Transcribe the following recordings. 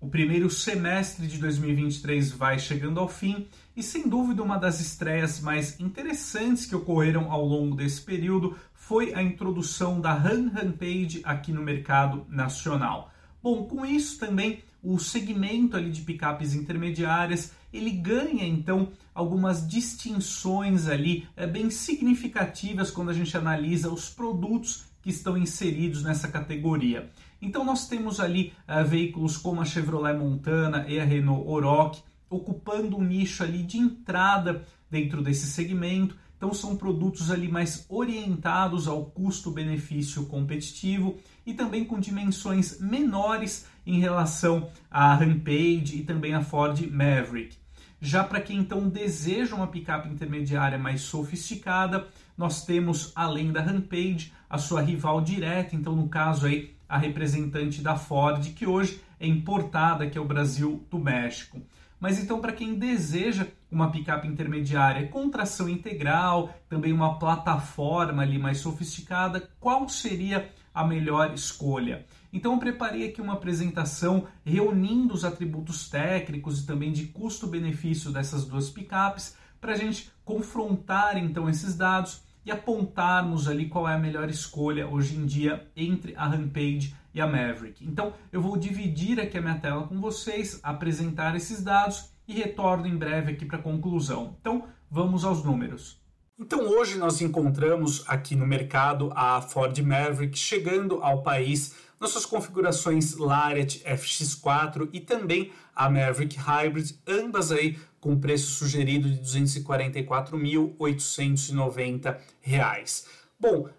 O primeiro semestre de 2023 vai chegando ao fim e, sem dúvida, uma das estreias mais interessantes que ocorreram ao longo desse período foi a introdução da Han Rampage aqui no mercado nacional. Bom, com isso também o segmento ali de picapes intermediárias ele ganha então algumas distinções ali é, bem significativas quando a gente analisa os produtos que estão inseridos nessa categoria. Então nós temos ali uh, veículos como a Chevrolet Montana e a Renault Oroch ocupando um nicho ali de entrada dentro desse segmento. Então são produtos ali mais orientados ao custo-benefício competitivo e também com dimensões menores em relação à Rampage e também à Ford Maverick. Já para quem então deseja uma picape intermediária mais sofisticada, nós temos além da Rampage a sua rival direta, então no caso aí a representante da Ford, que hoje é importada aqui ao Brasil do México. Mas então, para quem deseja uma picape intermediária com tração integral, também uma plataforma ali mais sofisticada, qual seria a melhor escolha? Então, eu preparei aqui uma apresentação reunindo os atributos técnicos e também de custo-benefício dessas duas picapes para a gente confrontar então esses dados e apontarmos ali qual é a melhor escolha hoje em dia entre a Rampage e a Maverick. Então eu vou dividir aqui a minha tela com vocês, apresentar esses dados e retorno em breve aqui para a conclusão. Então vamos aos números. Então hoje nós encontramos aqui no mercado a Ford Maverick chegando ao país nas suas configurações Lariat FX4 e também a Maverick Hybrid, ambas aí com preço sugerido de R$ 244.890. Bom, uh,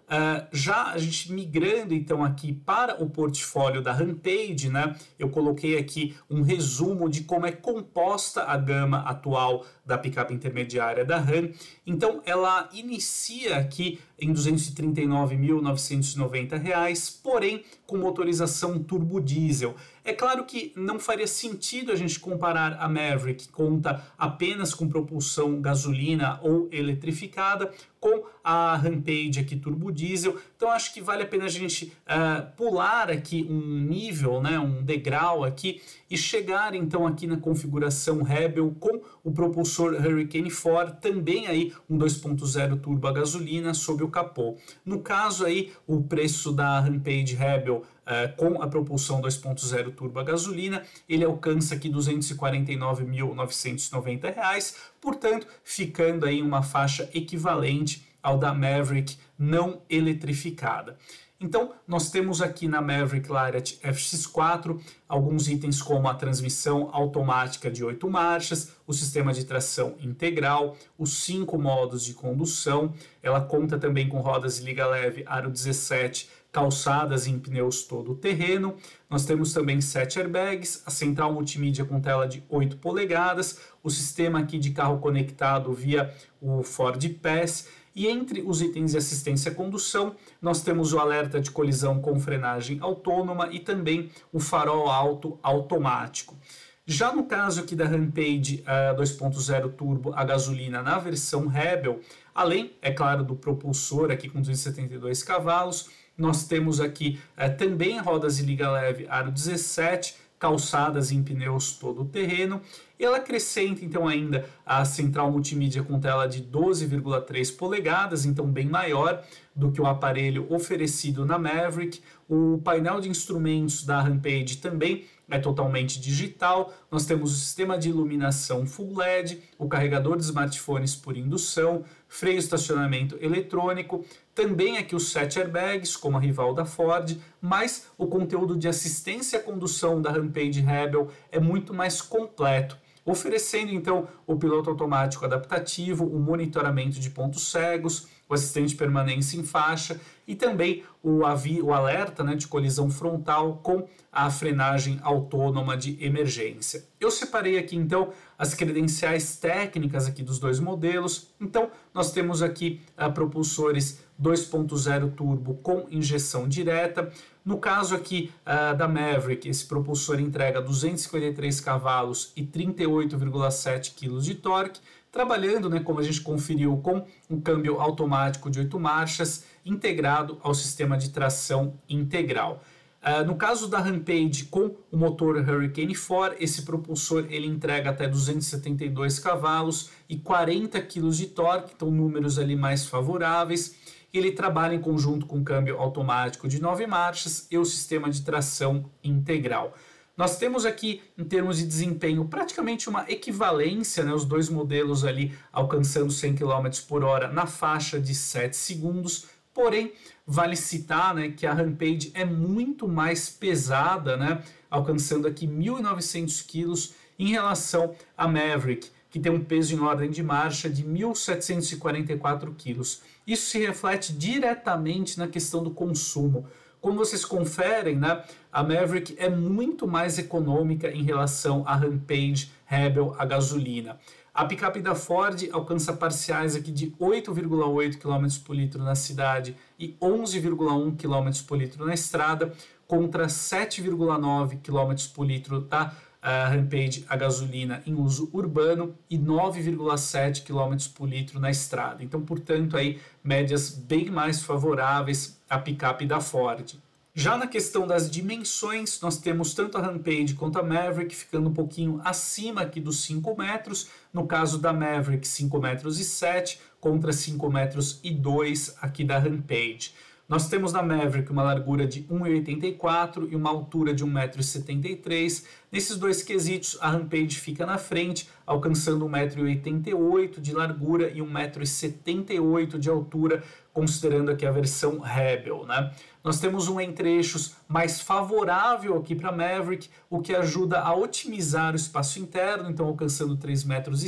já a gente migrando então aqui para o portfólio da Rampage, né? Eu coloquei aqui um resumo de como é composta a gama atual da picape intermediária da Ram. Então, ela inicia aqui em R$ 239.990, porém com motorização turbo diesel. É claro que não faria sentido a gente comparar a Maverick, que conta apenas com propulsão gasolina ou eletrificada, com a Rampage aqui turbo diesel. Então acho que vale a pena a gente uh, pular aqui um nível, né, um degrau aqui e chegar então aqui na configuração Rebel com o propulsor Hurricane 4, também aí um 2.0 turbo a gasolina sob o capô. No caso aí o preço da Rampage Rebel Uh, com a propulsão 2.0 turbo a gasolina, ele alcança aqui R$ 249.990, portanto, ficando aí uma faixa equivalente ao da Maverick não eletrificada. Então, nós temos aqui na Maverick Lariat FX4 alguns itens como a transmissão automática de 8 marchas, o sistema de tração integral, os cinco modos de condução. Ela conta também com rodas de liga leve aro 17 calçadas em pneus todo terreno. Nós temos também sete airbags, a central multimídia com tela de 8 polegadas, o sistema aqui de carro conectado via o Ford Pass e entre os itens de assistência à condução, nós temos o alerta de colisão com frenagem autônoma e também o farol alto automático. Já no caso aqui da Rampage uh, 2.0 turbo a gasolina na versão Rebel, além, é claro, do propulsor aqui com 272 cavalos, nós temos aqui uh, também rodas de liga leve aro 17, calçadas em pneus todo o terreno. Ela acrescenta então ainda a central multimídia com tela de 12,3 polegadas, então bem maior do que o aparelho oferecido na Maverick. O painel de instrumentos da Rampage também é totalmente digital. Nós temos o sistema de iluminação full LED, o carregador de smartphones por indução, freio estacionamento eletrônico, também aqui os sete airbags, como a rival da Ford, mas o conteúdo de assistência à condução da Rampage Rebel é muito mais completo oferecendo então o piloto automático adaptativo, o monitoramento de pontos cegos, o assistente de permanência em faixa e também o, avi, o alerta né, de colisão frontal com a frenagem autônoma de emergência. Eu separei aqui então as credenciais técnicas aqui dos dois modelos. Então nós temos aqui uh, propulsores 2.0 turbo com injeção direta. No caso aqui uh, da Maverick, esse propulsor entrega 253 cavalos e 38,7 kg de torque trabalhando, né, como a gente conferiu, com um câmbio automático de 8 marchas integrado ao sistema de tração integral. Uh, no caso da Rampage com o motor Hurricane 4, esse propulsor ele entrega até 272 cavalos e 40 kg de torque, então números ali mais favoráveis. Ele trabalha em conjunto com o câmbio automático de 9 marchas e o sistema de tração integral. Nós temos aqui, em termos de desempenho, praticamente uma equivalência, né, os dois modelos ali alcançando 100 km por hora na faixa de 7 segundos, porém, vale citar né, que a Rampage é muito mais pesada, né, alcançando aqui 1.900 kg em relação à Maverick, que tem um peso em ordem de marcha de 1.744 kg. Isso se reflete diretamente na questão do consumo. Como vocês conferem, né, a Maverick é muito mais econômica em relação à Rampage Rebel a gasolina. A picape da Ford alcança parciais aqui de 8,8 km por litro na cidade e 11,1 km por litro na estrada, contra 7,9 km por litro da uh, Rampage a gasolina em uso urbano e 9,7 km por litro na estrada. Então, portanto, aí médias bem mais favoráveis à picape da Ford. Já na questão das dimensões, nós temos tanto a Rampage quanto a Maverick ficando um pouquinho acima aqui dos 5 metros. No caso da Maverick, 5 metros e 7 contra 5 metros e 2 aqui da Rampage. Nós temos na Maverick uma largura de 1,84 e uma altura de 1,73m. Nesses dois quesitos, a Rampage fica na frente, alcançando 1,88m de largura e 1,78m de altura, considerando aqui a versão Rebel. Né? Nós temos um entre-eixos mais favorável aqui para Maverick, o que ajuda a otimizar o espaço interno, então alcançando 3,7 metros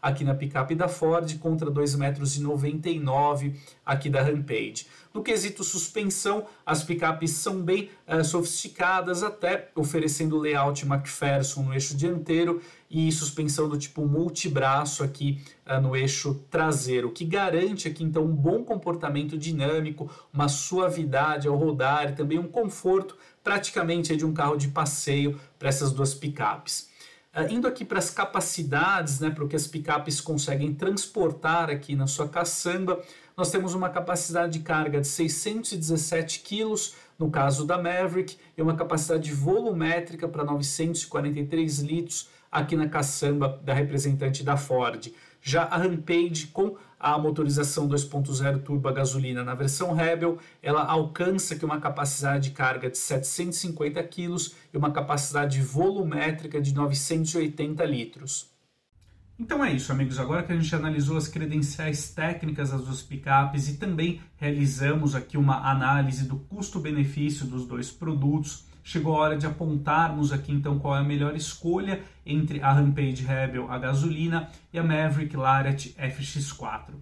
aqui na picape da Ford contra 2,99 metros aqui da Rampage. No quesito suspensão, as picapes são bem uh, sofisticadas, até oferecendo layout McPherson no eixo dianteiro e suspensão do tipo multibraço aqui uh, no eixo traseiro, que garante aqui então um bom comportamento dinâmico, uma suavidade ao rodar e também um conforto praticamente de um carro de passeio para essas duas picapes. Uh, indo aqui para as capacidades, né, para o que as picapes conseguem transportar aqui na sua caçamba, nós temos uma capacidade de carga de 617 quilos no caso da Maverick e uma capacidade volumétrica para 943 litros aqui na caçamba da representante da Ford. Já a Rampage com a motorização 2.0 turbo a gasolina na versão Rebel, ela alcança aqui uma capacidade de carga de 750 kg e uma capacidade volumétrica de 980 litros. Então é isso, amigos. Agora que a gente analisou as credenciais técnicas das duas picapes e também realizamos aqui uma análise do custo-benefício dos dois produtos, chegou a hora de apontarmos aqui então qual é a melhor escolha entre a Rampage Rebel a gasolina e a Maverick Lariat FX4.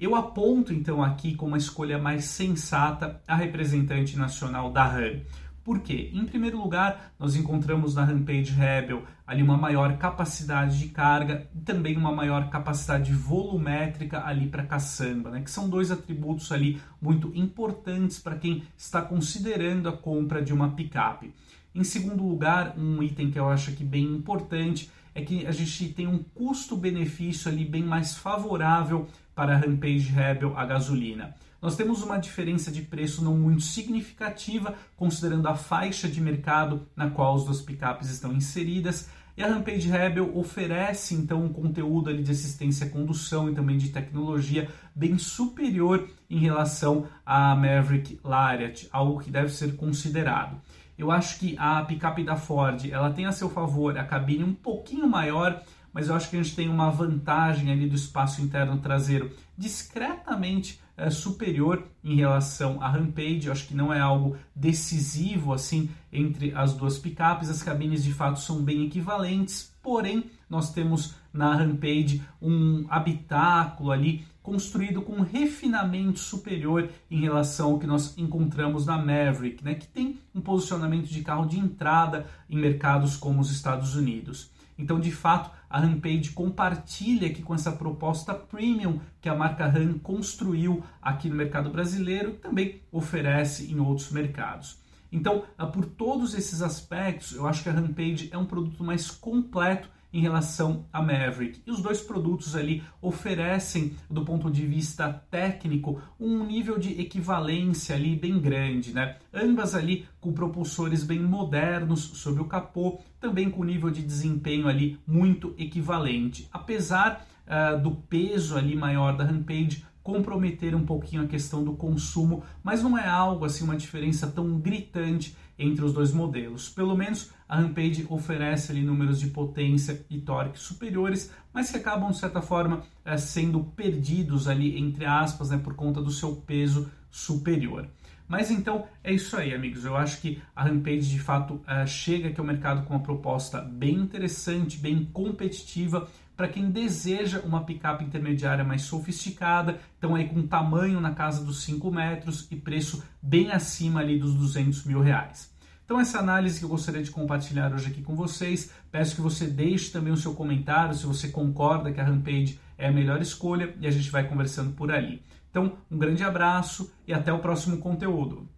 Eu aponto então aqui como a escolha mais sensata a representante nacional da RAM. Por quê? Em primeiro lugar, nós encontramos na Rampage Rebel ali uma maior capacidade de carga e também uma maior capacidade volumétrica ali para caçamba, né? que são dois atributos ali muito importantes para quem está considerando a compra de uma picape. Em segundo lugar, um item que eu acho aqui bem importante é que a gente tem um custo-benefício ali bem mais favorável para a Rampage Rebel a gasolina. Nós temos uma diferença de preço não muito significativa, considerando a faixa de mercado na qual as duas picapes estão inseridas. E a Rampage Rebel oferece então um conteúdo ali de assistência à condução e também de tecnologia bem superior em relação à Maverick Lariat, algo que deve ser considerado. Eu acho que a picape da Ford ela tem a seu favor a cabine um pouquinho maior mas eu acho que a gente tem uma vantagem ali do espaço interno traseiro discretamente é, superior em relação à Rampage. Eu acho que não é algo decisivo assim entre as duas picapes. As cabines de fato são bem equivalentes, porém nós temos na Rampage um habitáculo ali construído com um refinamento superior em relação ao que nós encontramos na Maverick, né, que tem um posicionamento de carro de entrada em mercados como os Estados Unidos. Então, de fato, a Rampage compartilha aqui com essa proposta premium que a marca Ram construiu aqui no mercado brasileiro e também oferece em outros mercados. Então, ah, por todos esses aspectos, eu acho que a Rampage é um produto mais completo em relação à Maverick. E os dois produtos ali oferecem, do ponto de vista técnico, um nível de equivalência ali bem grande, né? Ambas ali com propulsores bem modernos sobre o capô, também com nível de desempenho ali muito equivalente. Apesar uh, do peso ali maior da Rampage, comprometer um pouquinho a questão do consumo, mas não é algo assim uma diferença tão gritante entre os dois modelos. Pelo menos a Rampage oferece ali números de potência e torque superiores, mas que acabam de certa forma eh, sendo perdidos ali entre aspas, né, por conta do seu peso superior. Mas então é isso aí, amigos. Eu acho que a Rampage de fato uh, chega aqui ao mercado com uma proposta bem interessante, bem competitiva para quem deseja uma picape intermediária mais sofisticada, então aí com tamanho na casa dos 5 metros e preço bem acima ali dos 200 mil reais. Então essa análise que eu gostaria de compartilhar hoje aqui com vocês, peço que você deixe também o seu comentário se você concorda que a Rampage é a melhor escolha e a gente vai conversando por ali. Então, um grande abraço e até o próximo conteúdo.